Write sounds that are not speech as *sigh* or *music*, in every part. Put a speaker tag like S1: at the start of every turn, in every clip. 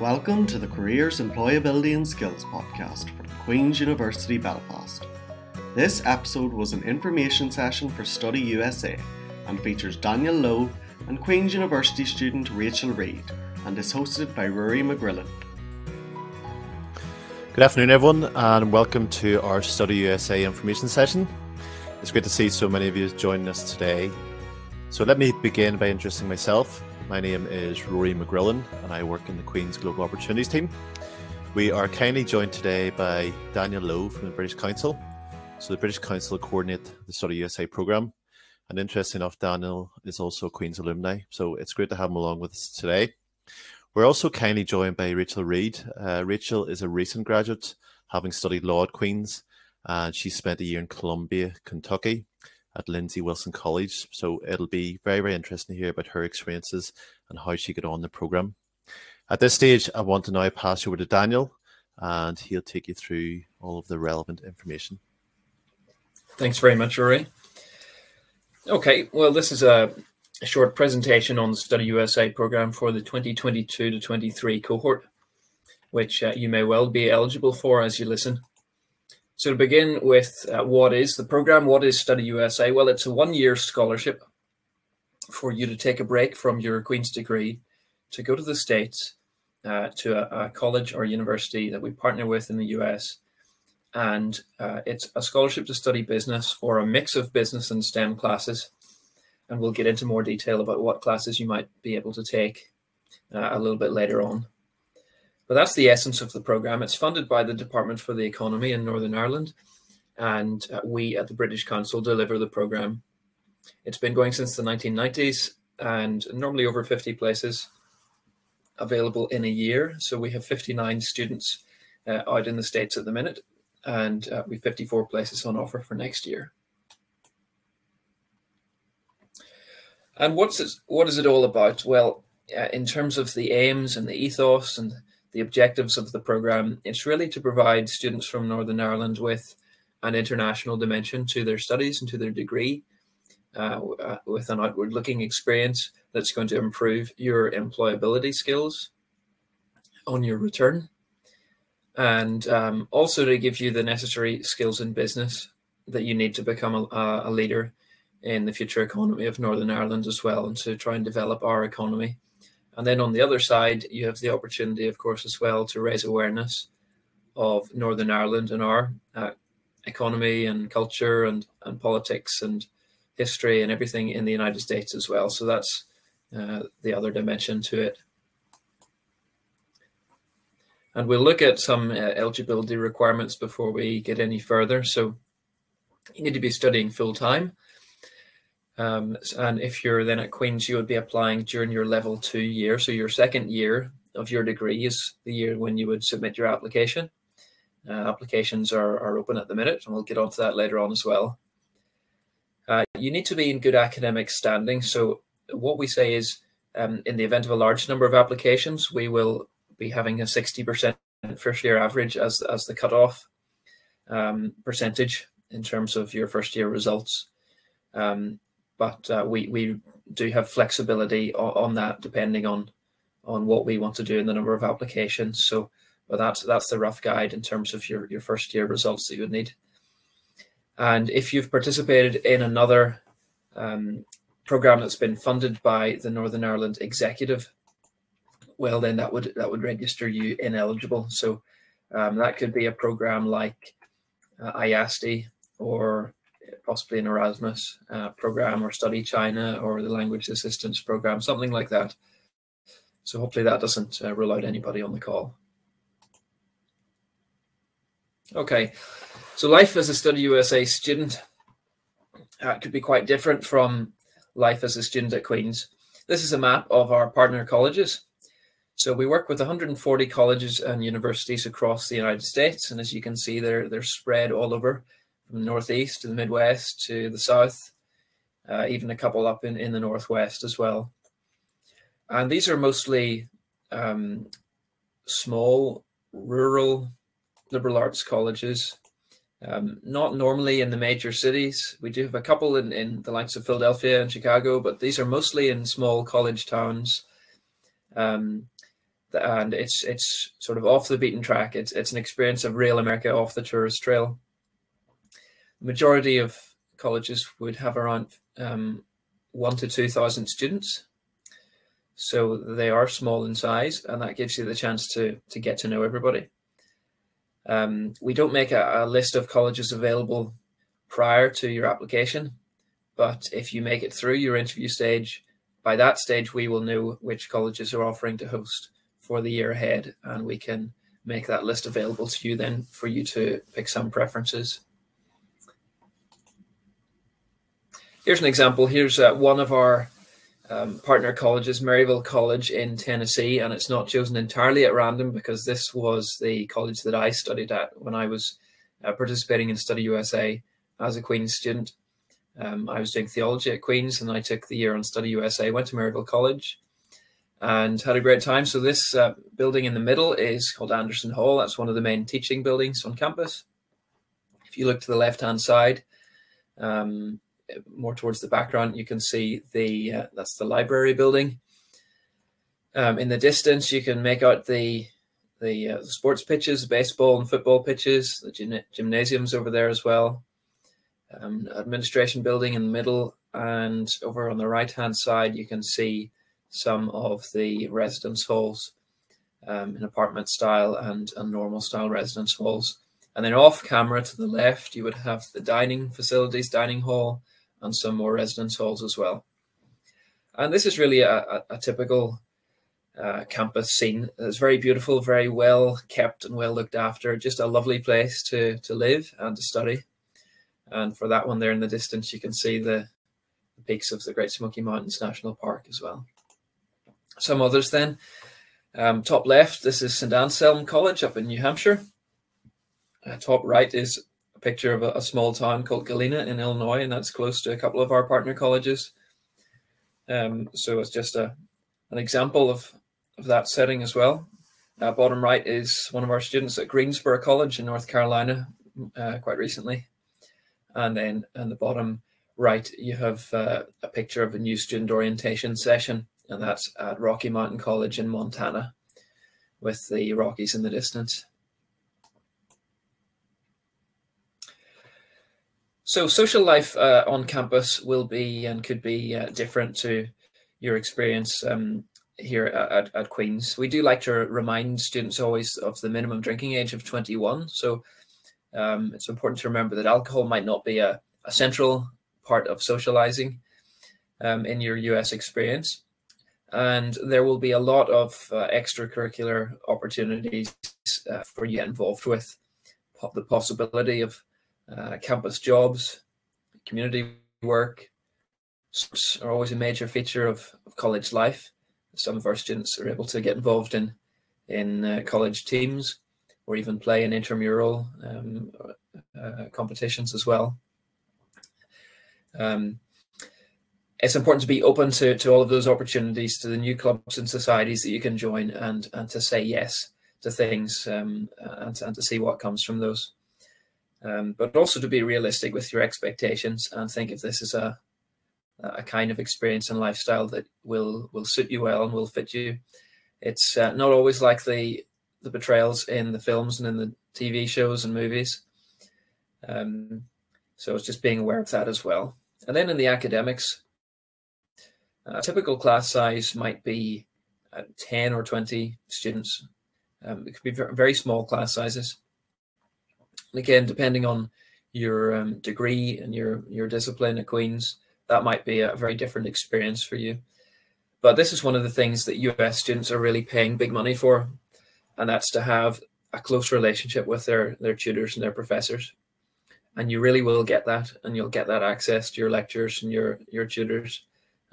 S1: Welcome to the Careers, Employability and Skills podcast from Queen's University Belfast. This episode was an information session for Study USA and features Daniel Lowe and Queen's University student Rachel Reid and is hosted by Rory McGrillen.
S2: Good afternoon, everyone, and welcome to our Study USA information session. It's great to see so many of you joining us today. So, let me begin by introducing myself. My name is Rory McGrillen, and I work in the Queen's Global Opportunities team. We are kindly joined today by Daniel Lowe from the British Council. So, the British Council coordinate the Study USA program. And interesting enough, Daniel is also Queen's alumni. So, it's great to have him along with us today. We're also kindly joined by Rachel Reid. Uh, Rachel is a recent graduate, having studied law at Queen's, and she spent a year in Columbia, Kentucky, at Lindsey Wilson College. So it'll be very, very interesting to hear about her experiences and how she got on the program. At this stage, I want to now pass over to Daniel, and he'll take you through all of the relevant information.
S3: Thanks very much, Rory. Okay, well, this is a, a short presentation on the Study USA program for the 2022 to 23 cohort, which uh, you may well be eligible for as you listen. So to begin with, uh, what is the program? What is Study USA? Well, it's a one-year scholarship for you to take a break from your Queen's degree to go to the States uh, to a, a, college or university that we partner with in the US. And uh, it's a scholarship to study business for a mix of business and STEM classes. And we'll get into more detail about what classes you might be able to take uh, a little bit later on. But that's the essence of the program. It's funded by the Department for the Economy in Northern Ireland, and uh, we at the British Council deliver the program. It's been going since the 1990s and normally over 50 places available in a year. So we have 59 students uh, out in the States at the minute, and uh, we have 54 places on offer for next year. And what's it, what is it all about? Well, uh, in terms of the aims and the ethos and the objectives of the program, it's really to provide students from Northern Ireland with an international dimension to their studies and to their degree, uh, uh, with an outward looking experience that's going to improve your employability skills on your return, and um, also to give you the necessary skills in business that you need to become a, a leader in the future economy of Northern Ireland as well, and to try and develop our economy and then on the other side, you have the opportunity, of course, as well to raise awareness of Northern Ireland and our uh, economy and culture and, and politics and history and everything in the United States as well. So that's uh, the other dimension to it. And we'll look at some uh, eligibility requirements before we get any further. So you need to be studying full time um, and if you're then at Queen's, you would be applying during your level two year. So your second year of your degree is the year when you would submit your application. Uh, applications are, are open at the minute, and we'll get onto that later on as well. Uh, you need to be in good academic standing. So what we say is, um, in the event of a large number of applications, we will be having a 60% first year average as, as the cutoff um, percentage in terms of your first year results. Um, but uh, we we do have flexibility on, on, that depending on on what we want to do in the number of applications. So, but that's that's the rough guide in terms of your your first year results that you would need. And if you've participated in another um, program that's been funded by the Northern Ireland Executive, well, then that would that would register you ineligible. So um, that could be a program like uh, IAESTE or possibly an Erasmus uh, program or Study China or the Language Assistance program, something like that. So hopefully that doesn't uh, rule out anybody on the call. Okay, so life as a Study USA student uh, could be quite different from life as a student at Queen's. This is a map of our partner colleges. So we work with 140 colleges and universities across the United States, and as you can see, they're they're spread all over from the northeast to the midwest to the south, uh, even a couple up in, in the northwest as well. And these are mostly um, small, rural liberal arts colleges, um, not normally in the major cities. We do have a couple in, in the likes of Philadelphia and Chicago, but these are mostly in small college towns. Um, and it's it's sort of off the beaten track. It's it's an experience of real America off the tourist trail. Majority of colleges would have around um, one to two thousand students, so they are small in size, and that gives you the chance to to get to know everybody. Um, we don't make a, a list of colleges available prior to your application, but if you make it through your interview stage, by that stage we will know which colleges are offering to host for the year ahead, and we can make that list available to you then for you to pick some preferences. Here's an example. Here's uh, one of our um, partner colleges, Maryville College in Tennessee, and it's not chosen entirely at random because this was the college that I studied at when I was uh, participating in Study USA as a Queen's student. Um, I was doing theology at Queen's and I took the year on Study USA, went to Maryville College and had a great time. So this uh, building in the middle is called Anderson Hall. That's one of the main teaching buildings on campus. If you look to the left-hand side, um, more towards the background, you can see the uh, that's the library building. Um, in the distance, you can make out the the, uh, the sports pitches, baseball and football pitches, the gym gymnasiums over there as well. Um, administration building in the middle, and over on the right hand side, you can see some of the residence halls um, in apartment style and, and normal style residence halls. And then off camera to the left, you would have the dining facilities, dining hall, and some more residence halls as well. And this is really a, a, a typical uh, campus scene. It's very beautiful, very well kept and well looked after. Just a lovely place to, to live and to study. And for that one there in the distance, you can see the, the peaks of the Great Smoky Mountains National Park as well. Some others then. Um, top left, this is St. Anselm College up in New Hampshire. Uh, top right is picture of a, a, small town called Galena in Illinois, and that's close to a couple of our partner colleges. Um, so it's just a an example of, of that setting as well. Uh, bottom right is one of our students at Greensboro College in North Carolina uh, quite recently. And then in the bottom right, you have uh, a picture of a new student orientation session, and that's at Rocky Mountain College in Montana with the Rockies in the distance. So social life uh, on campus will be and could be uh, different to your experience um, here at, at, Queen's. We do like to remind students always of the minimum drinking age of 21. So um, it's important to remember that alcohol might not be a, a central part of socializing um, in your US experience. And there will be a lot of uh, extracurricular opportunities uh, for you involved with the possibility of uh, campus jobs, community work are always a major feature of, of, college life. Some of our students are able to get involved in in uh, college teams or even play in intramural um, uh, competitions as well. Um, it's important to be open to, to all of those opportunities, to the new clubs and societies that you can join, and and to say yes to things um, and, and to see what comes from those um, but also to be realistic with your expectations and think if this is a a kind of experience and lifestyle that will will suit you well and will fit you. It's uh, not always like the the portrayals in the films and in the TV shows and movies. Um, so it's just being aware of that as well. And then in the academics, a typical class size might be uh, 10 or 20 students. Um, it could be very small class sizes. And again, depending on your um, degree and your your discipline at Queen's, that might be a very different experience for you. But this is one of the things that US students are really paying big money for, and that's to have a close relationship with their their tutors and their professors. And you really will get that, and you'll get that access to your lectures and your your tutors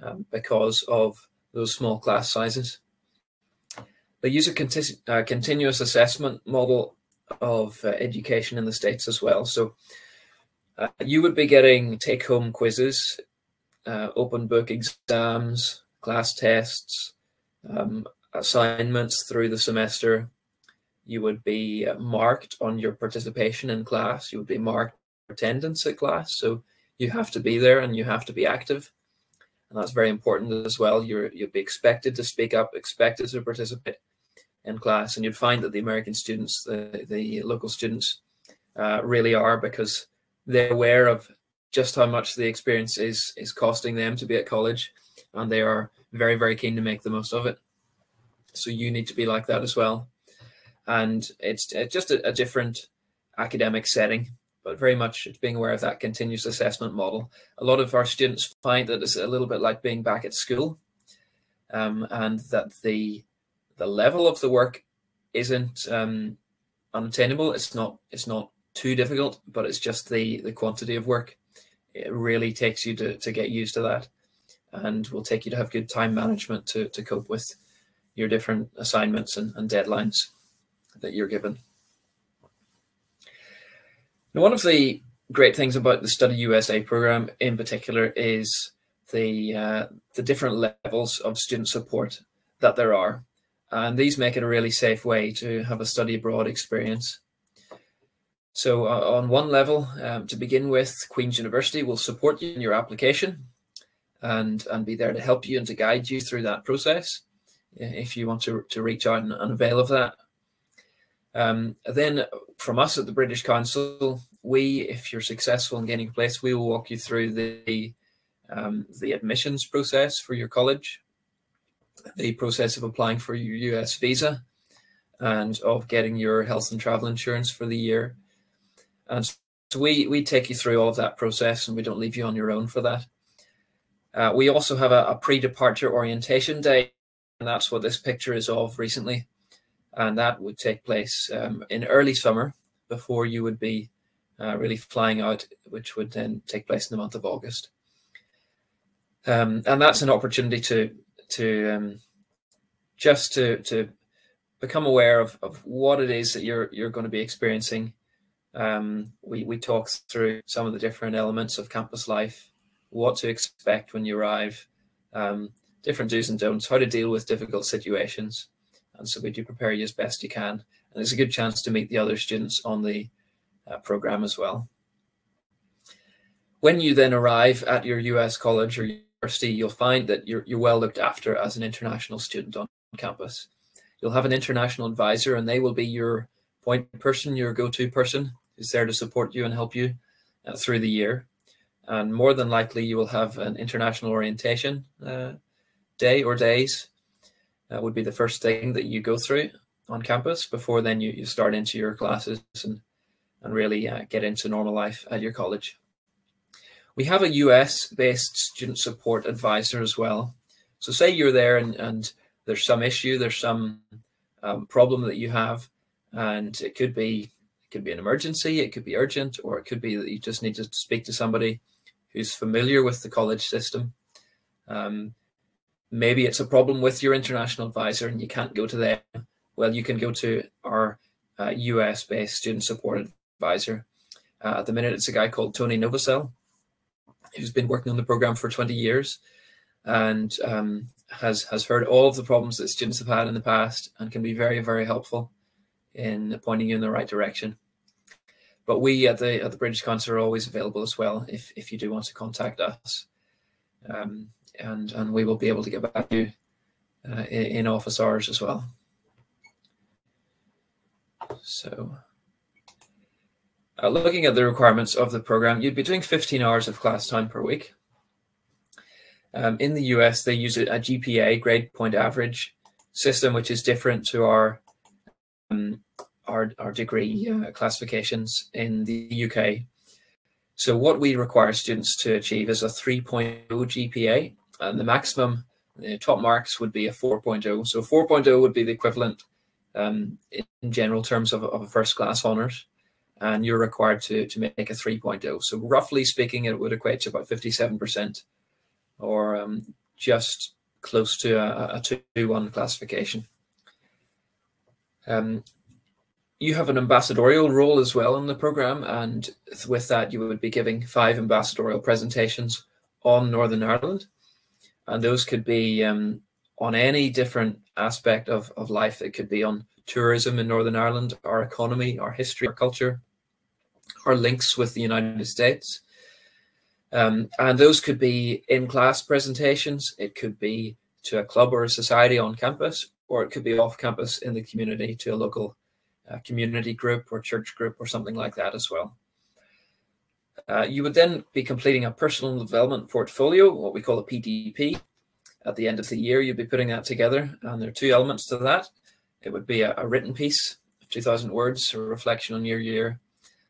S3: um, because of those small class sizes. They use a conti- uh, continuous assessment model of uh, education in the States as well. So uh, you would be getting take home quizzes, uh, open book exams, class tests, um, assignments through the semester. You would be uh, marked on your participation in class. You would be marked attendance at class. So you have to be there and you have to be active. And that's very important as well. You're, you'll be expected to speak up, expected to participate in class, and you'd find that the American students, the, the local students, uh, really are because they're aware of just how much the experience is is costing them to be at college, and they are very very keen to make the most of it. So you need to be like that as well, and it's, it's just a, a different academic setting but very much being aware of that continuous assessment model. A lot of our students find that it's a little bit like being back at school, um, and that the the level of the work isn't um, unattainable. It's not it's not too difficult, but it's just the the quantity of work. It really takes you to to get used to that, and will take you to have good time management to to cope with your different assignments and, and deadlines that you're given. Now, one of the great things about the Study USA program in particular is the uh, the different levels of student support that there are, and these make it a really safe way to have a study abroad experience. So, uh, on one level, um, to begin with, Queen's University will support you in your application, and and be there to help you and to guide you through that process, if you want to to reach out and, and avail of that. Um, then from us at the British Council, we, if you're successful in getting a place, we will walk you through the um, the admissions process for your college, the process of applying for your US visa, and of getting your health and travel insurance for the year. And so we we take you through all of that process, and we don't leave you on your own for that. Uh, we also have a, a pre-departure orientation day, and that's what this picture is of recently and that would take place um, in early summer before you would be uh, really flying out, which would then take place in the month of August. Um, and that's an opportunity to to um, just to to become aware of, of what it is that you're you're going to be experiencing. Um, we we talk through some of the different elements of campus life, what to expect when you arrive, um, different do's and don'ts, how to deal with difficult situations. And so we do prepare you as best you can. And it's a good chance to meet the other students on the uh, program as well. When you then arrive at your US college or university, you'll find that you're, you're well looked after as an international student on campus. You'll have an international advisor and they will be your point person, your go-to person who's there to support you and help you uh, through the year. And more than likely, you will have an international orientation uh, day or days uh, would be the first thing that you go through on campus before then you, you start into your classes and, and really uh, get into normal life at your college. We have a US based student support advisor as well. So say you're there and, and there's some issue, there's some um, problem that you have, and it could be it could be an emergency, it could be urgent, or it could be that you just need to speak to somebody who's familiar with the college system. Um, maybe it's a problem with your international advisor and you can't go to them. Well, you can go to our uh, US based student support advisor. Uh, at the minute, it's a guy called Tony Novosel, who's been working on the program for 20 years and um, has, has heard all of the problems that students have had in the past and can be very, very helpful in pointing you in the right direction. But we at the at the British Council are always available as well if, if you do want to contact us. Um, and and we will be able to get back to you uh, in, in office hours as well. So, uh, looking at the requirements of the program, you'd be doing 15 hours of class time per week. Um, in the US, they use a, GPA, grade point average system, which is different to our um, our, our degree uh, classifications in the UK. So what we require students to achieve is a 3.0 GPA, and the maximum the top marks would be a 4.0. So 4.0 would be the equivalent um, in general terms of, of a first class honors, and you're required to, to make a 3.0. So roughly speaking, it would equate to about 57% or um, just close to a, a 2-1 classification. Um, you have an ambassadorial role as well in the program, and with that, you would be giving five ambassadorial presentations on Northern Ireland and those could be um, on any different aspect of, of life. It could be on tourism in Northern Ireland, our economy, our history, our culture, our links with the United States. Um, and those could be in class presentations, it could be to a club or a society on campus, or it could be off campus in the community to a local uh, community group or church group or something like that as well. Uh, you would then be completing a personal development portfolio, what we call a PDP. At the end of the year, you'd be putting that together, and there are two elements to that. It would be a, a written piece, 2,000 words, a reflection on your year,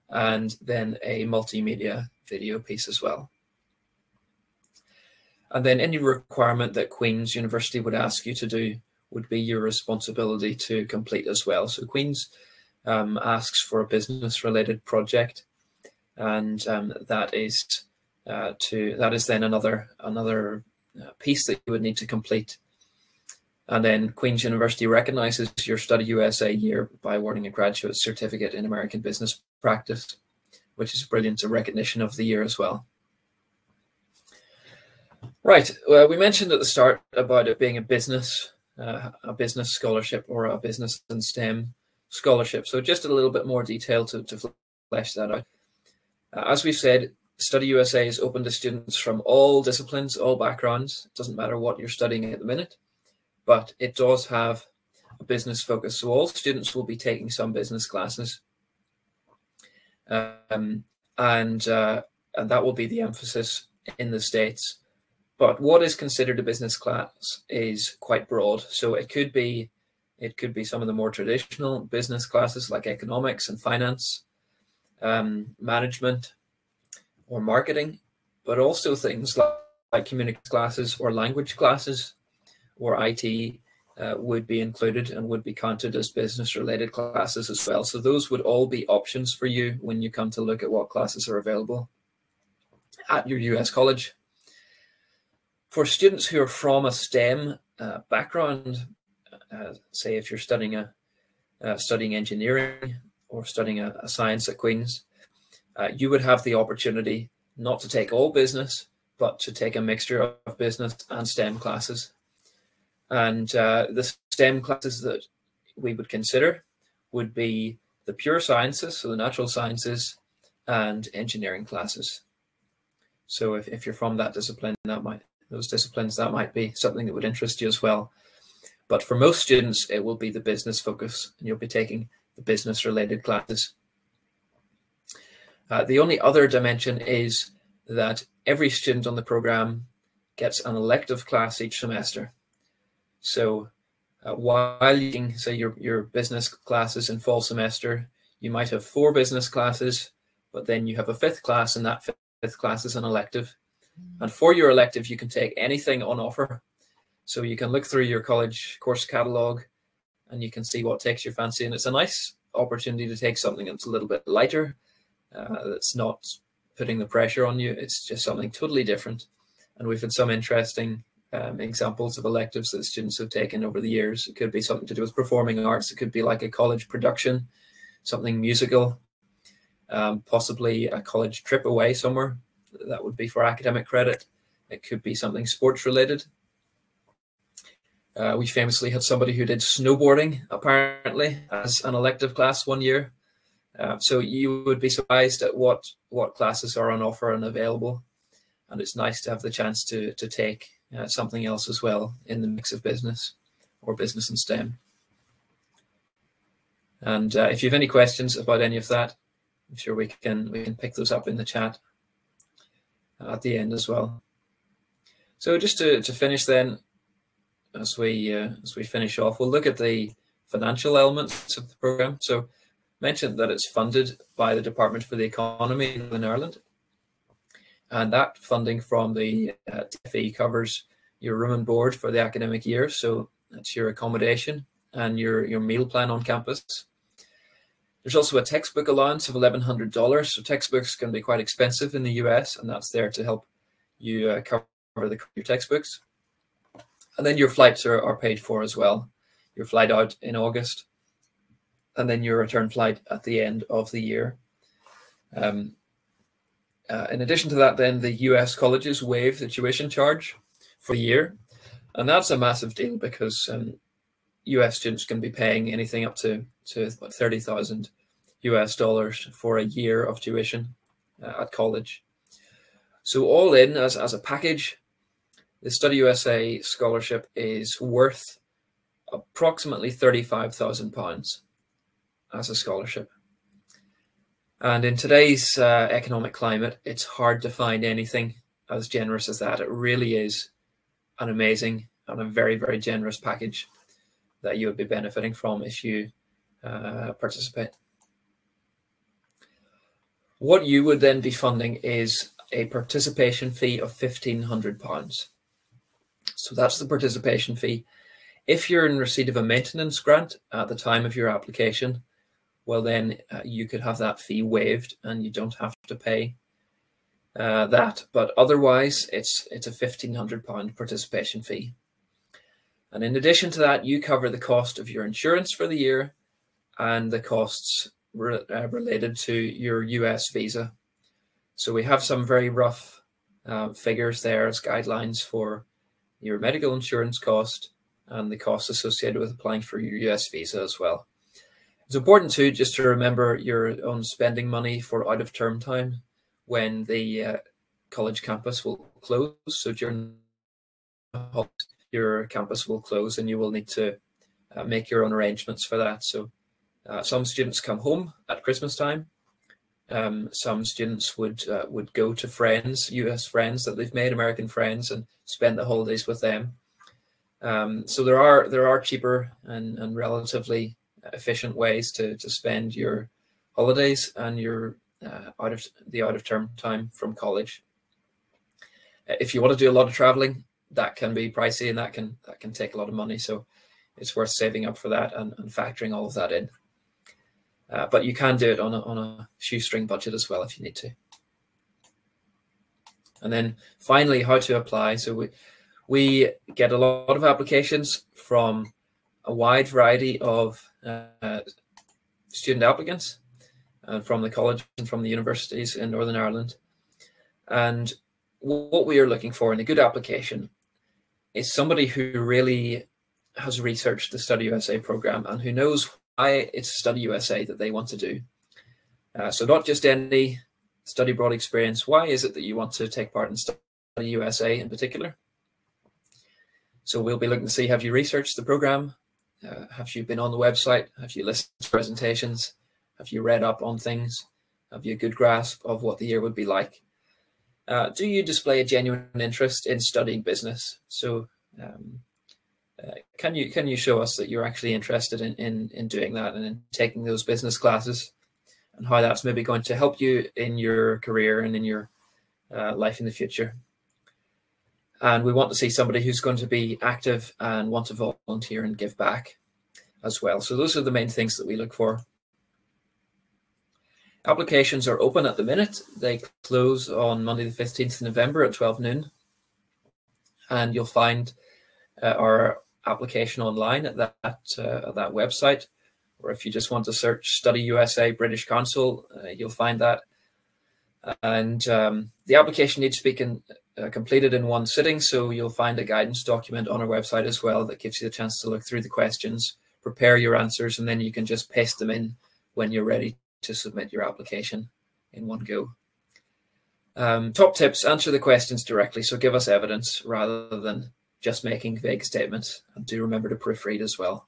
S3: and then a multimedia video piece as well. And then any requirement that Queen's University would ask you to do would be your responsibility to complete as well. So Queen's um, asks for a business related project and um, that is uh, to that is then another another uh, piece that you would need to complete. And then Queen's University recognizes your Study USA year by awarding a graduate certificate in American business practice, which is brilliant, a recognition of the year as well. Right. Well, we mentioned at the start about it being a business, uh, a business scholarship or a business and STEM scholarship. So just a little bit more detail to, to flesh that out. Uh, as we've said, Study USA is open to students from all disciplines, all backgrounds. It doesn't matter what you're studying at the minute, but it does have a business focus. So all students will be taking some business classes. Um, and, uh, and that will be the emphasis in the States. But what is considered a business class is quite broad. So it could be it could be some of the more traditional business classes like economics and finance um, management or marketing, but also things like, like classes or language classes or IT uh, would be included and would be counted as business related classes as well. So those would all be options for you when you come to look at what classes are available at your US college. For students who are from a STEM uh, background, uh, say if you're studying a uh, studying engineering or studying a, a science at Queen's, uh, you would have the opportunity not to take all business, but to take a mixture of business and STEM classes. And uh, the STEM classes that we would consider would be the pure sciences, so the natural sciences, and engineering classes. So if, if you're from that discipline, that might those disciplines, that might be something that would interest you as well. But for most students, it will be the business focus, and you'll be taking the business related classes. Uh, the only other dimension is that every student on the program gets an elective class each semester. So uh, while you say your, your business classes in fall semester, you might have four business classes, but then you have a fifth class and that fifth class is an elective. And for your elective, you can take anything on offer. So you can look through your college course catalog and you can see what takes your fancy. And it's a nice opportunity to take something that's a little bit lighter, uh, that's not putting the pressure on you. It's just something totally different. And we've had some interesting um, examples of electives that students have taken over the years. It could be something to do with performing arts. It could be like a college production, something musical, um, possibly a college trip away somewhere. That would be for academic credit. It could be something sports related. Uh, we famously had somebody who did snowboarding apparently as an elective class one year. Uh, so you would be surprised at what what classes are on offer and available, and it's nice to have the chance to to take uh, something else as well in the mix of business or business and STEM. And uh, if you have any questions about any of that, I'm sure we can we can pick those up in the chat at the end as well. So just to, to finish then, as we uh, as we finish off, we'll look at the financial elements of the program. So, mentioned that it's funded by the Department for the Economy in Ireland, and that funding from the uh, DFE covers your room and board for the academic year. So that's your accommodation and your your meal plan on campus. There's also a textbook allowance of $1,100. So textbooks can be quite expensive in the US, and that's there to help you uh, cover the, your textbooks. And then your flights are, are paid for as well. Your flight out in August, and then your return flight at the end of the year. Um, uh, in addition to that, then the US colleges waive the tuition charge for a year. And that's a massive deal because um, US students can be paying anything up to, to about 30,000 US dollars for a year of tuition uh, at college. So all in as, as a package, the Study USA scholarship is worth approximately £35,000 as a scholarship. And in today's uh, economic climate, it's hard to find anything as generous as that. It really is an amazing and a very, very generous package that you would be benefiting from if you uh, participate. What you would then be funding is a participation fee of £1,500. So that's the participation fee. If you're in receipt of a maintenance grant at the time of your application, well, then uh, you could have that fee waived and you don't have to pay uh, that. But otherwise, it's it's a £1,500 participation fee. And in addition to that, you cover the cost of your insurance for the year and the costs re uh, related to your US visa. So we have some very rough uh, figures there as guidelines for your medical insurance cost and the costs associated with applying for your US visa as well. It's important too just to remember your own spending money for out of term time when the uh, college campus will close. So during your campus will close and you will need to uh, make your own arrangements for that. So uh, some students come home at Christmas time. Um, some students would uh, would go to friends, U.S. friends that they've made, American friends, and spend the holidays with them. Um, so there are there are cheaper and, and relatively efficient ways to to spend your holidays and your uh, out of the out of term time from college. If you want to do a lot of traveling, that can be pricey and that can that can take a lot of money. So it's worth saving up for that and, and factoring all of that in. Uh, but you can do it on a, on a shoestring budget as well if you need to. And then finally, how to apply. So we, we get a lot of applications from a wide variety of uh, student applicants uh, from the college and from the universities in Northern Ireland. And what we are looking for in a good application is somebody who really has researched the Study USA program and who knows why it's Study USA that they want to do. Uh, so not just any study abroad experience. Why is it that you want to take part in Study USA in particular? So we'll be looking to see, have you researched the program? Uh, have you been on the website? Have you listened to presentations? Have you read up on things? Have you a good grasp of what the year would be like? Uh, do you display a genuine interest in studying business? So um, uh, can you can you show us that you're actually interested in, in, in doing that and in taking those business classes and how that's maybe going to help you in your career and in your uh, life in the future? And we want to see somebody who's going to be active and want to volunteer and give back as well. So those are the main things that we look for. Applications are open at the minute. They close on Monday, the 15th of November at 12 noon. And you'll find uh, our application online at that, uh, at that website. Or if you just want to search Study USA British Council, uh, you'll find that. And um, the application needs to be uh, completed in one sitting. So you'll find a guidance document on our website as well that gives you the chance to look through the questions, prepare your answers, and then you can just paste them in when you're ready to submit your application in one go. Um, top tips, answer the questions directly. So give us evidence rather than just making vague statements. And do remember to proofread as well.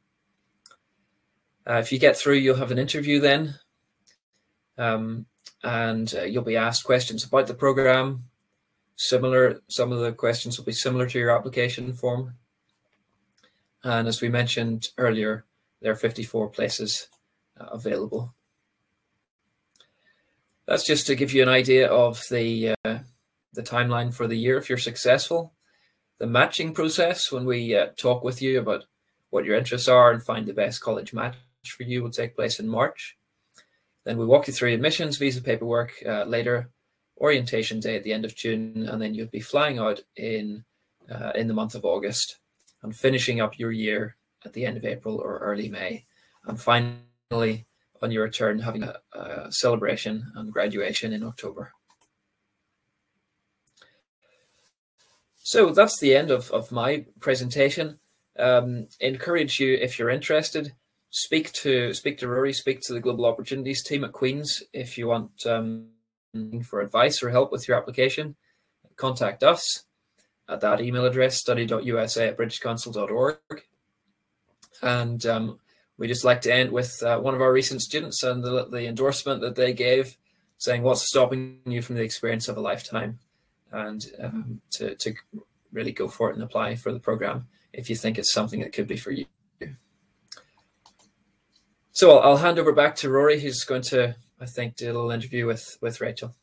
S3: Uh, if you get through, you'll have an interview then. Um, and uh, you'll be asked questions about the program, similar some of the questions will be similar to your application form. And as we mentioned earlier there are 54 places uh, available. That's just to give you an idea of the uh, the timeline for the year if you're successful. The matching process when we uh, talk with you about what your interests are and find the best college match for you will take place in march. Then we walk you through admissions visa paperwork uh, later orientation day at the end of June, and then you'd be flying out in uh, in the month of August and finishing up your year at the end of April or early May, and finally on your return having a, a celebration and graduation in October. So that's the end of, of my presentation. Um, encourage you if you're interested, speak to speak to Rory, speak to the Global Opportunities team at Queen's if you want um, for advice or help with your application, contact us at that email address, study.usa at britishcouncil.org. And um, we just like to end with uh, one of our recent students and the, the endorsement that they gave, saying, "What's stopping you from the experience of a lifetime?" And um, to to really go for it and apply for the program if you think it's something that could be for you. So I'll, I'll hand over back to Rory, who's going to, I think, do a little interview with with Rachel.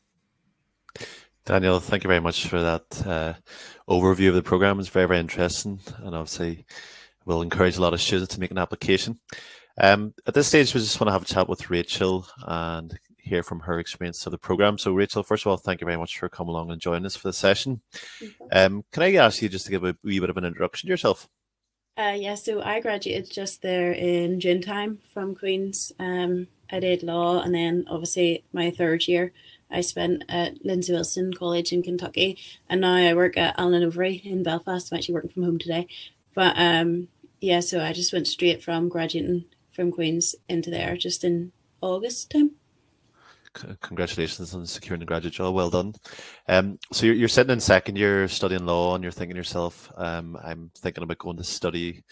S2: Daniel, thank you very much for that uh, overview of the program. It's very, very interesting, and obviously, will encourage a lot of students to make an application. Um, at this stage, we just want to have a chat with Rachel and hear from her experience of the program. So, Rachel, first of all, thank you very much for coming along and joining us for the session. Um, can I ask you just to give a wee bit of an introduction to yourself?
S4: Uh, yeah, so I graduated just there in June time from Queen's. Um, I did law, and then obviously my third year I spent at Lindsey Wilson College in Kentucky, and now I work at Allen Overy in Belfast. I'm actually working from home today, but um, yeah, so I just went straight from graduating from Queens into there just in August time.
S2: Congratulations on securing the graduate job. Well done. Um, so you're, you're sitting in second year studying law, and you're thinking yourself, um, I'm thinking about going to study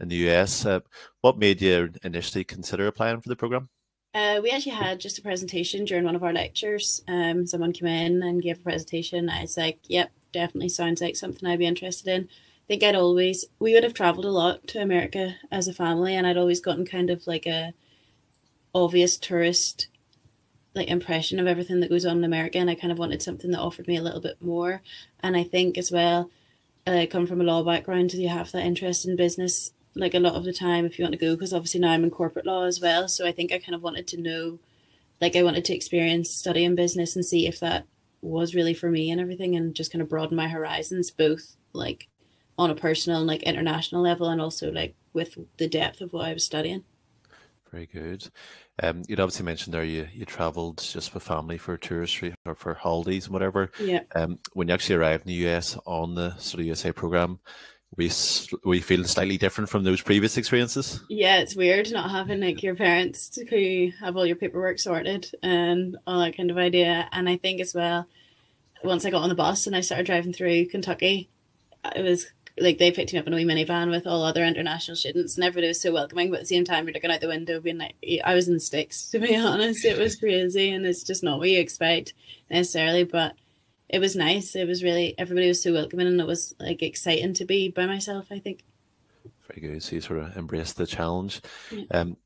S2: in the US. Uh, what made you initially consider applying for the program?
S4: Uh, we actually had just a presentation during one of our lectures. Um, someone came in and gave a presentation. I was like, "Yep, definitely sounds like something I'd be interested in." I think I'd always we would have traveled a lot to America as a family, and I'd always gotten kind of like a obvious tourist like impression of everything that goes on in America, and I kind of wanted something that offered me a little bit more. And I think as well, I uh, come from a law background, so you have that interest in business like a lot of the time if you want to go because obviously now I'm in corporate law as well so I think I kind of wanted to know like I wanted to experience studying business and see if that was really for me and everything and just kind of broaden my horizons both like on a personal and like international level and also like with the depth of what I was studying.
S2: Very good. Um, you'd obviously mentioned there you you travelled just with family for tourists or for holidays and whatever.
S4: Yeah.
S2: Um, when you actually arrived in the US on the Study USA program, we we feel slightly different from those previous experiences.
S4: Yeah, it's weird not having like your parents who have all your paperwork sorted and all that kind of idea. And I think as well, once I got on the bus and I started driving through Kentucky, it was like they picked me up in a wee minivan with all other international students and everybody was so welcoming but at the same time you're looking out the window being like I was in the sticks *laughs* to be honest it was crazy and it's just not what you expect necessarily but it was nice. It was really everybody was so welcoming, and it was like exciting to be by myself. I think.
S2: Very good. So you sort of embraced the challenge. Yeah. Um,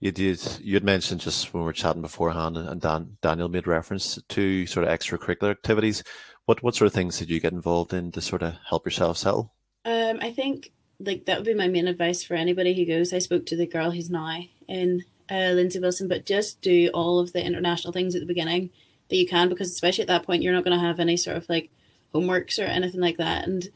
S2: you did. You had mentioned just when we were chatting beforehand, and Dan, Daniel made reference to sort of extracurricular activities. What what sort of things did you get involved in to sort of help yourself settle?
S4: Um, I think like that would be my main advice for anybody who goes. I spoke to the girl who's now in uh, Lindsey Wilson, but just do all of the international things at the beginning that you can because especially at that point you're not going to have any sort of like homeworks or anything like that. And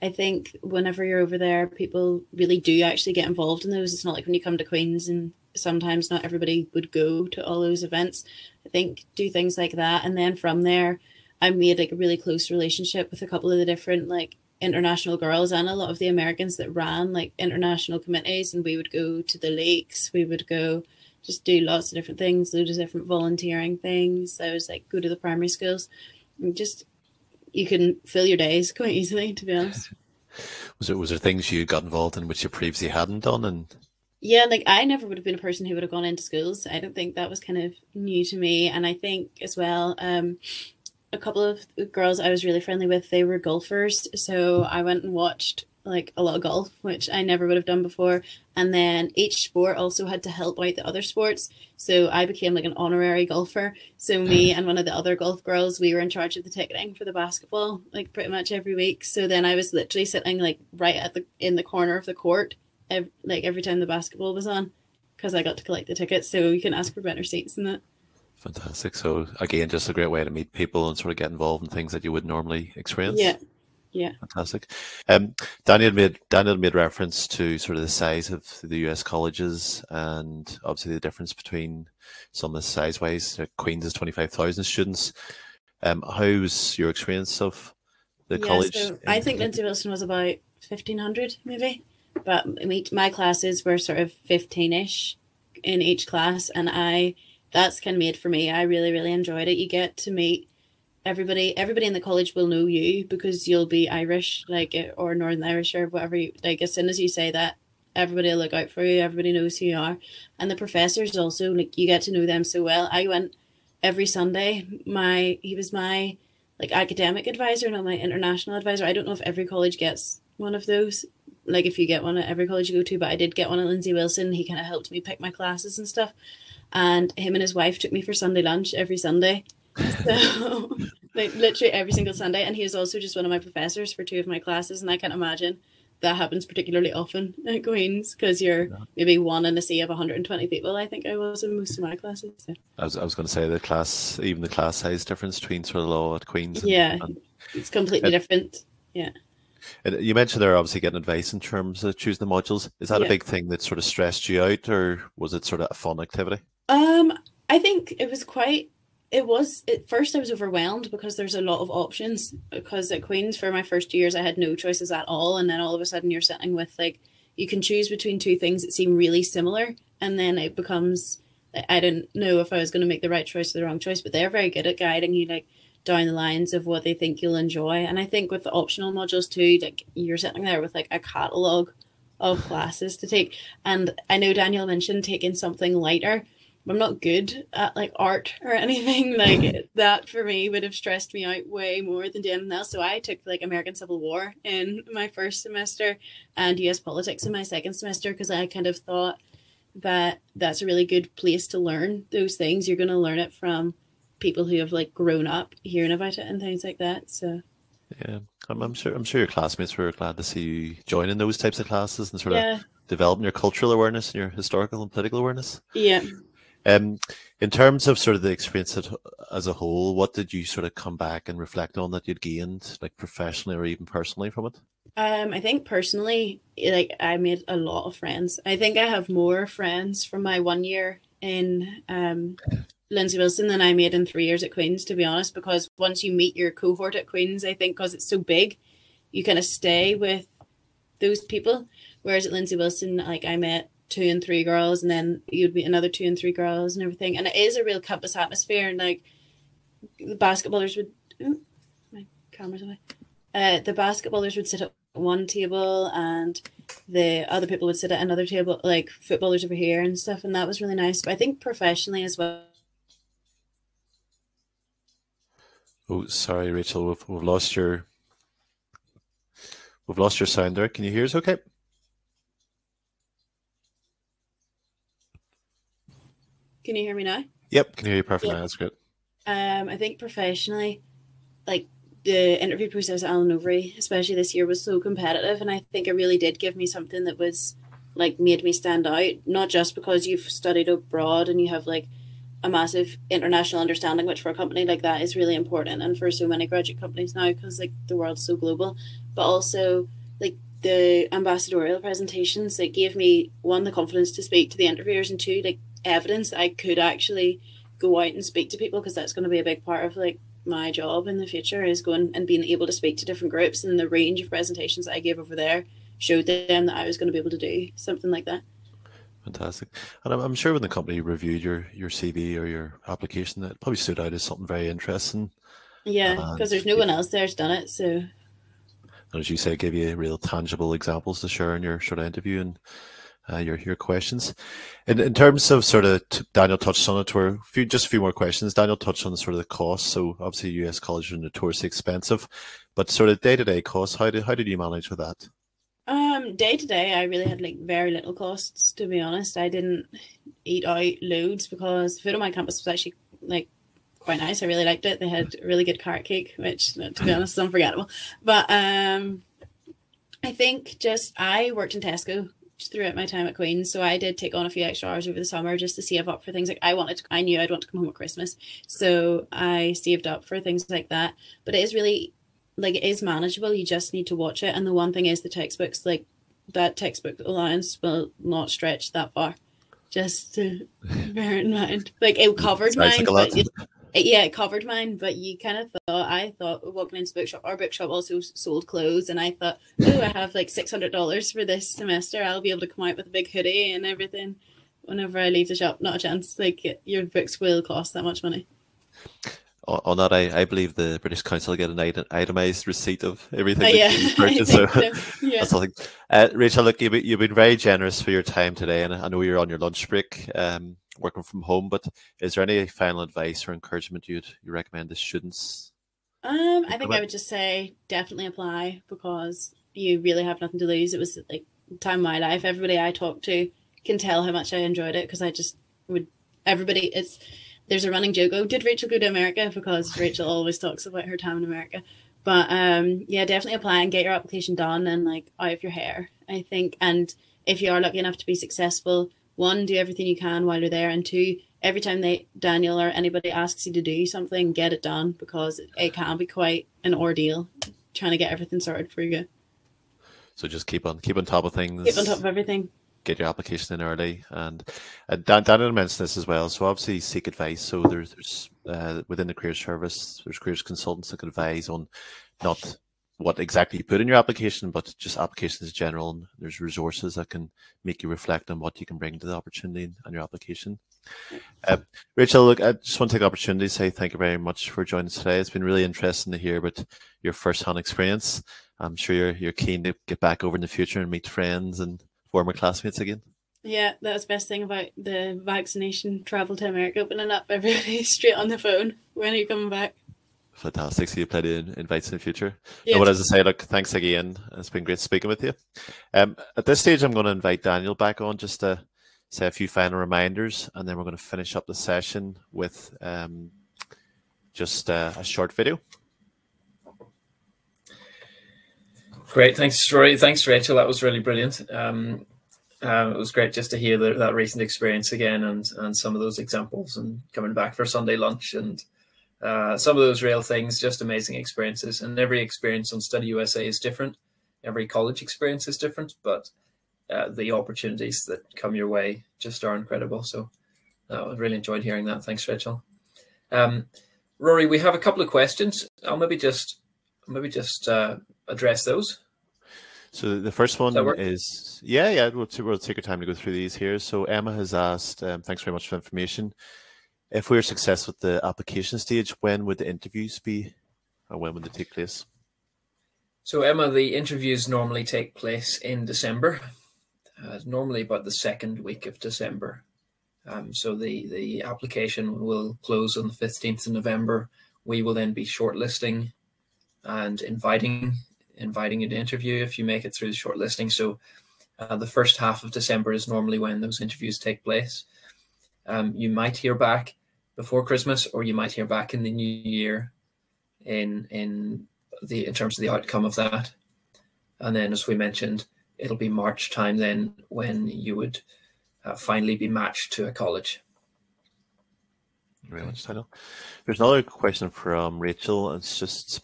S4: I think whenever you're over there people really do actually get involved in those. It's not like when you come to Queens and sometimes not everybody would go to all those events. I think do things like that. And then from there I made like a really close relationship with a couple of the different like international girls and a lot of the Americans that ran like international committees. And we would go to the lakes. We would go just do lots of different things, loads of different volunteering things. I was like go to the primary schools, and just you can fill your days quite easily. To be honest. *laughs*
S2: was it was there things you got involved in which you previously hadn't done and?
S4: Yeah, like I never would have been a person who would have gone into schools. I don't think that was kind of new to me, and I think as well. Um, a couple of girls I was really friendly with, they were golfers. So I went and watched like a lot of golf, which I never would have done before. And then each sport also had to help out the other sports. So I became like an honorary golfer. So me mm. and one of the other golf girls, we were in charge of the ticketing for the basketball, like pretty much every week. So then I was literally sitting like right at the in the corner of the court, every, like every time the basketball was on, because I got to collect the tickets. So you can ask for better seats and that.
S2: Fantastic. So again, just a great way to meet people and sort of get involved in things that you would normally experience.
S4: Yeah, yeah.
S2: Fantastic. Um, Daniel made Daniel made reference to sort of the size of the US colleges and obviously the difference between some of the size wise. Queens is twenty five thousand students. Um, how's your experience of the
S4: yeah,
S2: college?
S4: So I think Lindsey Wilson was about fifteen hundred maybe, but my classes were sort of fifteen ish in each class, and I that's kind of made for me. I really really enjoyed it. You get to meet everybody everybody in the college will know you because you'll be Irish like eh, or Northern Irish or whatever you like as soon as you say that everybody will look out for you. Everybody knows who you are, and the professors also like you get to know them so well. I went every Sunday. My he was my like academic advisor, not my international advisor. I don't know if every college gets one of those. Like if you get one at every college you go to, but I did get one at Lindsey Wilson. He kind of helped me pick my classes and stuff. And him and his wife took me for Sunday lunch every Sunday. *laughs* So like literally every single Sunday. And he was also just one of my professors for two of my classes. And I can't imagine that happens particularly often *laughs* at Queen's because you're yeah. maybe one in a sea of 120 people. I think I was in most of my classes. So.
S2: I was I was going to say the class, even the class size difference between sort of law at Queen's.
S4: And, yeah, and, it's completely different. Yeah.
S2: And you mentioned they're obviously getting advice in terms of choosing the modules. Is that yeah. a big thing that sort of stressed you out, or was it sort of a fun activity?
S4: Um, I think it was quite it was at first I was overwhelmed because there's a lot of options. Because at Queen's for my first years I had no choices at all, and then all of a sudden you're sitting with like you can choose between two things that seem really similar, and then it becomes I didn't know if I was going to make the right choice or the wrong choice, but they're very good at guiding you like down the lines of what they think you'll enjoy. And I think with the optional modules too, like you're sitting there with like a catalog of classes to take. And I know Daniel mentioned taking something lighter I'm not good at like art or *laughs* anything like mm-hmm. that. For me, would have stressed me out way more than doing anything else. So I took like American Civil War in my first semester and U.S. politics in my second semester because I kind of thought that that's a really good place to learn those things. You're going to learn it from people who have like grown up hearing about it and things like that. So.
S2: Yeah, I'm, I'm sure. I'm sure your classmates were glad to see you joining those types of classes and sort yeah. of developing your cultural awareness and your historical and political awareness.
S4: Yeah,
S2: um, in terms of sort of the experience as a whole, what did you sort of come back and reflect on that you'd gained, like professionally or even personally, from it?
S4: Um, I think personally, like I made a lot of friends. I think I have more friends from my one year in um, Lindsey Wilson than I made in three years at Queen's, to be honest. Because once you meet your cohort at Queen's, I think because it's so big, you kind of stay with those people. Whereas at Lindsey Wilson, like I met two and three girls and then you'd be another two and three girls and everything. And it is a real campus atmosphere and like the basketballers would ooh, my camera's away uh, the basketballers would sit at one table and the other people would sit at another table like footballers over here and stuff and that was really nice. But i think professionally as well.
S2: Oh sorry rachel. We've, we've lost your we've lost your sound there. Can you hear us okay
S4: Can you hear me now?
S2: Yep, can hear you perfectly. Yep. That's good.
S4: Um, I think professionally, like the interview process at Allen Overy, especially this year, was so competitive, and I think it really did give me something that was like made me stand out. Not just because you've studied abroad and you have like a massive international understanding, which for a company like that is really important, and for so many graduate companies now, because like the world's so global, but also like the ambassadorial presentations that gave me one the confidence to speak to the interviewers and two like evidence that I could actually go out and speak to people because that's going to be a big part of like my job in the future is going and being able to speak to different groups and the range of presentations that I gave over there showed them that I was going to be able to do something like that.
S2: Fantastic, and I'm, I'm sure when the company reviewed your your CV or your application, that probably stood out as something very interesting.
S4: Yeah, because there's no one else there's done it, so.
S2: And as you say, give you real tangible examples to share in your short interview and uh, your your questions. In in terms of sort of Daniel touched on it, where a few just a few more questions. Daniel touched on sort of the cost. So obviously, U.S. colleges are notoriously expensive, but sort of day to day costs. How did how did you manage with that?
S4: Um, day to day, I really had like very little costs. To be honest, I didn't eat out loads because food on my campus was actually like quite nice. I really liked it. They had really good carrot cake, which to be honest is unforgettable. But um, I think just I worked in Tesco throughout my time at Queen's. So I did take on a few extra hours over the summer just to save up for things like I wanted. To, I knew I'd want to come home at Christmas, so I saved up for things like that. But it is really like it is manageable. You just need to watch it. And the one thing is the textbooks, like that textbook allowance, will not stretch that far. Just to *laughs* bear in mind, like it covered mine, like but yeah, it covered mine, but you kind of thought I thought walking into the bookshop. Our bookshop also sold clothes, and I thought, oh, I have like six hundred dollars for this semester. I'll be able to come out with a big hoodie and everything. Whenever I leave the shop, not a chance. Like your books will cost that much money.
S2: on that, I, I believe the British Council get an itemized receipt of everything.
S4: Oh, yeah. *laughs*
S2: Purchased, so
S4: so. *laughs* Yeah.
S2: that's. Uh, Rachel, look, you've been, you've been very generous for your time today, and I know you're on your lunch break, um, working from home. But is there any final advice or encouragement you'd you recommend to students?
S4: Um, I think I would just say definitely apply because you really have nothing to lose. It was like time of my life. Everybody I talk to can tell how much I enjoyed it because I just would. Everybody, it's there's a running joke. Oh, did Rachel go to America? Because Rachel always talks about her time in America. But um, yeah, definitely apply and get your application done and like out of your hair. I think, and if you are lucky enough to be successful, one, do everything you can while you're there, and two, every time they Daniel or anybody asks you to do something, get it done because it can be quite an ordeal trying to get everything sorted for you.
S2: So just keep on keep on top of things.
S4: Keep on top of everything
S2: get your application in early. And uh, Dan, Daniel mentioned this as well. So obviously seek advice. So there's, there's uh, within the career service, there's careers consultants that can advise on not what exactly you put in your application, but just applications in general. And there's resources that can make you reflect on what you can bring to the opportunity and your application. Uh, Rachel, look, I just want to take the opportunity to say thank you very much for joining us today. It's been really interesting to hear about your first-hand experience. I'm sure you're you're keen to get back over in the future and meet friends and former classmates again.
S4: Yeah, that was the best thing about the vaccination travel to America opening up. Everybody *laughs* straight on the phone. When are you coming back?
S2: Fantastic. So you plenty of invites in the future. Yeah. No, but as I say, look, thanks again. It's been great speaking with you. Um, at this stage, I'm going to invite Daniel back on just to say a few final reminders, and then we're going to finish up the session with um, just uh, a short video.
S3: Great, thanks, Rory. Thanks, Rachel. That was really brilliant. Um, uh, it was great just to hear the, that recent experience again and and some of those examples and coming back for Sunday lunch and uh, some of those real things. Just amazing experiences. And every experience on Study USA is different. Every college experience is different, but uh, the opportunities that come your way just are incredible. So uh, I really enjoyed hearing that. Thanks, Rachel. Um, Rory, we have a couple of questions. I'll maybe just maybe just uh, address those.
S2: So the first one is yeah, yeah. We'll, we'll take our time to go through these here. So Emma has asked, um, thanks very much for the information. If we are successful with the application stage, when would the interviews be, or when would they take place?
S3: So Emma, the interviews normally take place in December, uh, normally about the second week of December. Um, so the the application will close on the fifteenth of November. We will then be shortlisting and inviting inviting you to interview if you make it through the shortlisting. So uh, the first half of December is normally when those interviews take place. Um, you might hear back before Christmas, or you might hear back in the new year, in in the in terms of the outcome of that. And then, as we mentioned, it'll be March time then when you would uh, finally be matched to a college.
S2: Very much, Daniel. There's another question from Rachel. It's just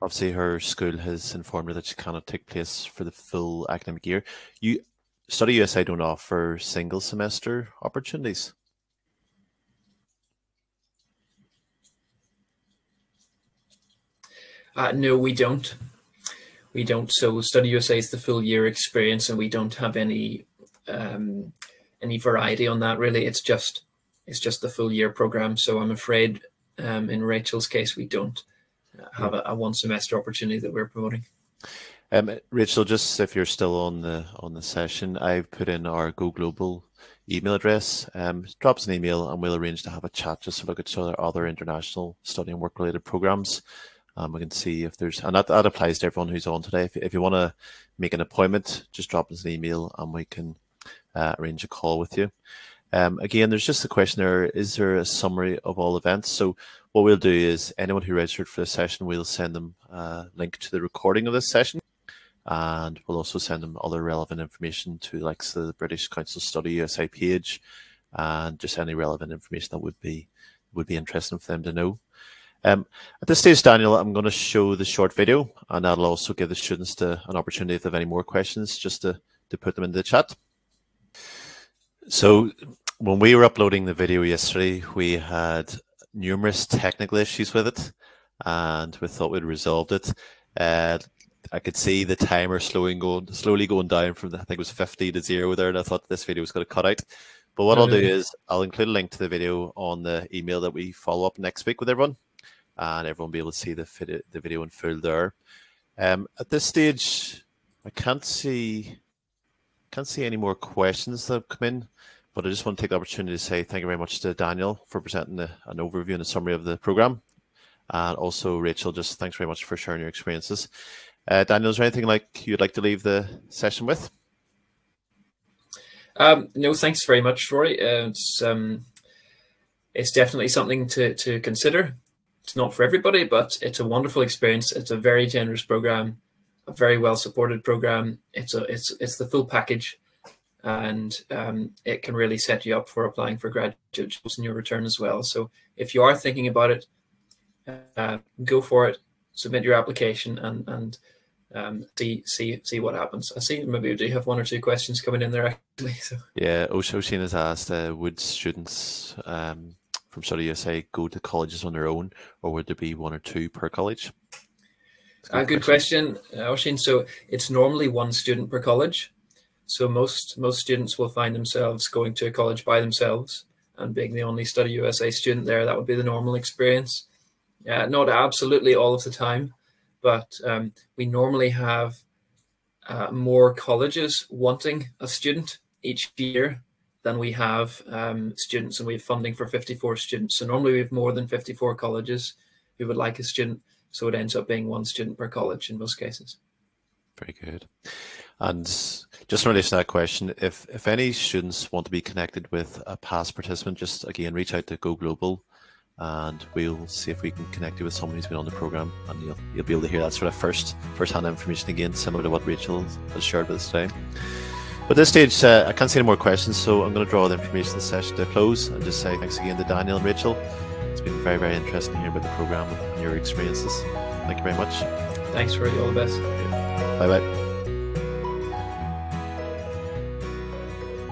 S2: obviously her school has informed her that she cannot take place for the full academic year. You Study USA don't offer single semester opportunities.
S3: Uh, no, we don't. We don't. So Study USA is the full year experience, and we don't have any um, any variety on that. Really, it's just it's just the full year program. So I'm afraid, um, in Rachel's case, we don't have a, a one semester opportunity that we're promoting.
S2: Um, Rachel, just if you're still on the on the session, I've put in our Go Global email address. Um, drop us an email and we'll arrange to have a chat just to look at other other international study and work related programs. Um, we can see if there's and that, that applies to everyone who's on today. If, if you want to make an appointment, just drop us an email and we can uh, arrange a call with you. Um, again, there's just a question there: Is there a summary of all events? So what we'll do is anyone who registered for the session, we'll send them a link to the recording of this session. And we'll also send them other relevant information to like the British Council Study USA page and just any relevant information that would be would be interesting for them to know. Um, at this stage, Daniel, I'm going to show the short video, and that'll also give the students to, an opportunity if they have any more questions, just to, to put them in the chat. So when we were uploading the video yesterday, we had numerous technical issues with it, and we thought we'd resolved it. Uh, I could see the timer slowing going, slowly going down from the, I think it was 50 to zero there, and I thought this video was going to cut out. But what I'll do is I'll include a link to the video on the email that we follow up next week with everyone. And everyone will be able to see the, video, the video in full there. Um, at this stage, I can't see can't see any more questions that have come in, but I just want to take the opportunity to say thank you very much to Daniel for presenting the, an overview and a summary of the program, and also Rachel. Just thanks very much for sharing your experiences. Uh, Daniel, is there anything like you'd like to leave the session with?
S3: Um, no, thanks very much, Rory. Uh, it's um, it's definitely something to to consider. It's not for everybody, but it's a wonderful experience. It's a very generous program, a very well supported program. It's a it's it's the full package, and um, it can really set you up for applying for graduate jobs in your return as well. So if you are thinking about it, uh, go for it. Submit your application and and um, see see see what happens. I see maybe we do have one or two questions coming in there actually. So.
S2: Yeah, Oshin has asked, uh, would students um, from Study USA go to colleges on their own, or would there be one or two per college?
S3: A uh, good question, uh, Oshin. So it's normally one student per college. So most most students will find themselves going to a college by themselves, and being the only Study USA student there, that would be the normal experience. Uh, not absolutely all of the time, but um, we normally have uh, more colleges wanting a student each year than we have um, students, and we have funding for 54 students. So normally we have more than 54 colleges who would like a student, so it ends up being one student per college in most cases.
S2: Very good. And just in relation to that question, if if any students want to be connected with a past participant, just again reach out to Go Global and we'll see if we can connect you with someone who's been on the program and you'll, you'll be able to hear that sort of first first hand information again similar to what rachel has shared with us today but at this stage uh, i can't see any more questions so i'm going to draw the information session to a close and just say thanks again to daniel and rachel. It's been very very interesting hearing about the program and your experiences. Thank you very much.
S3: Thanks for all the best.
S2: Bye bye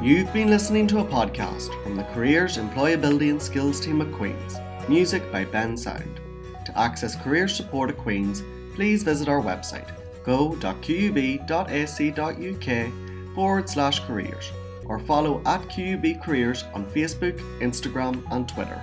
S1: You've been listening to a podcast from the Careers, Employability and Skills team at Queen's. Music by Bensound. To access career support at Queen's, please visit our website go.qub.ac.uk forward slash careers or follow at QUB Careers on Facebook, Instagram, and Twitter.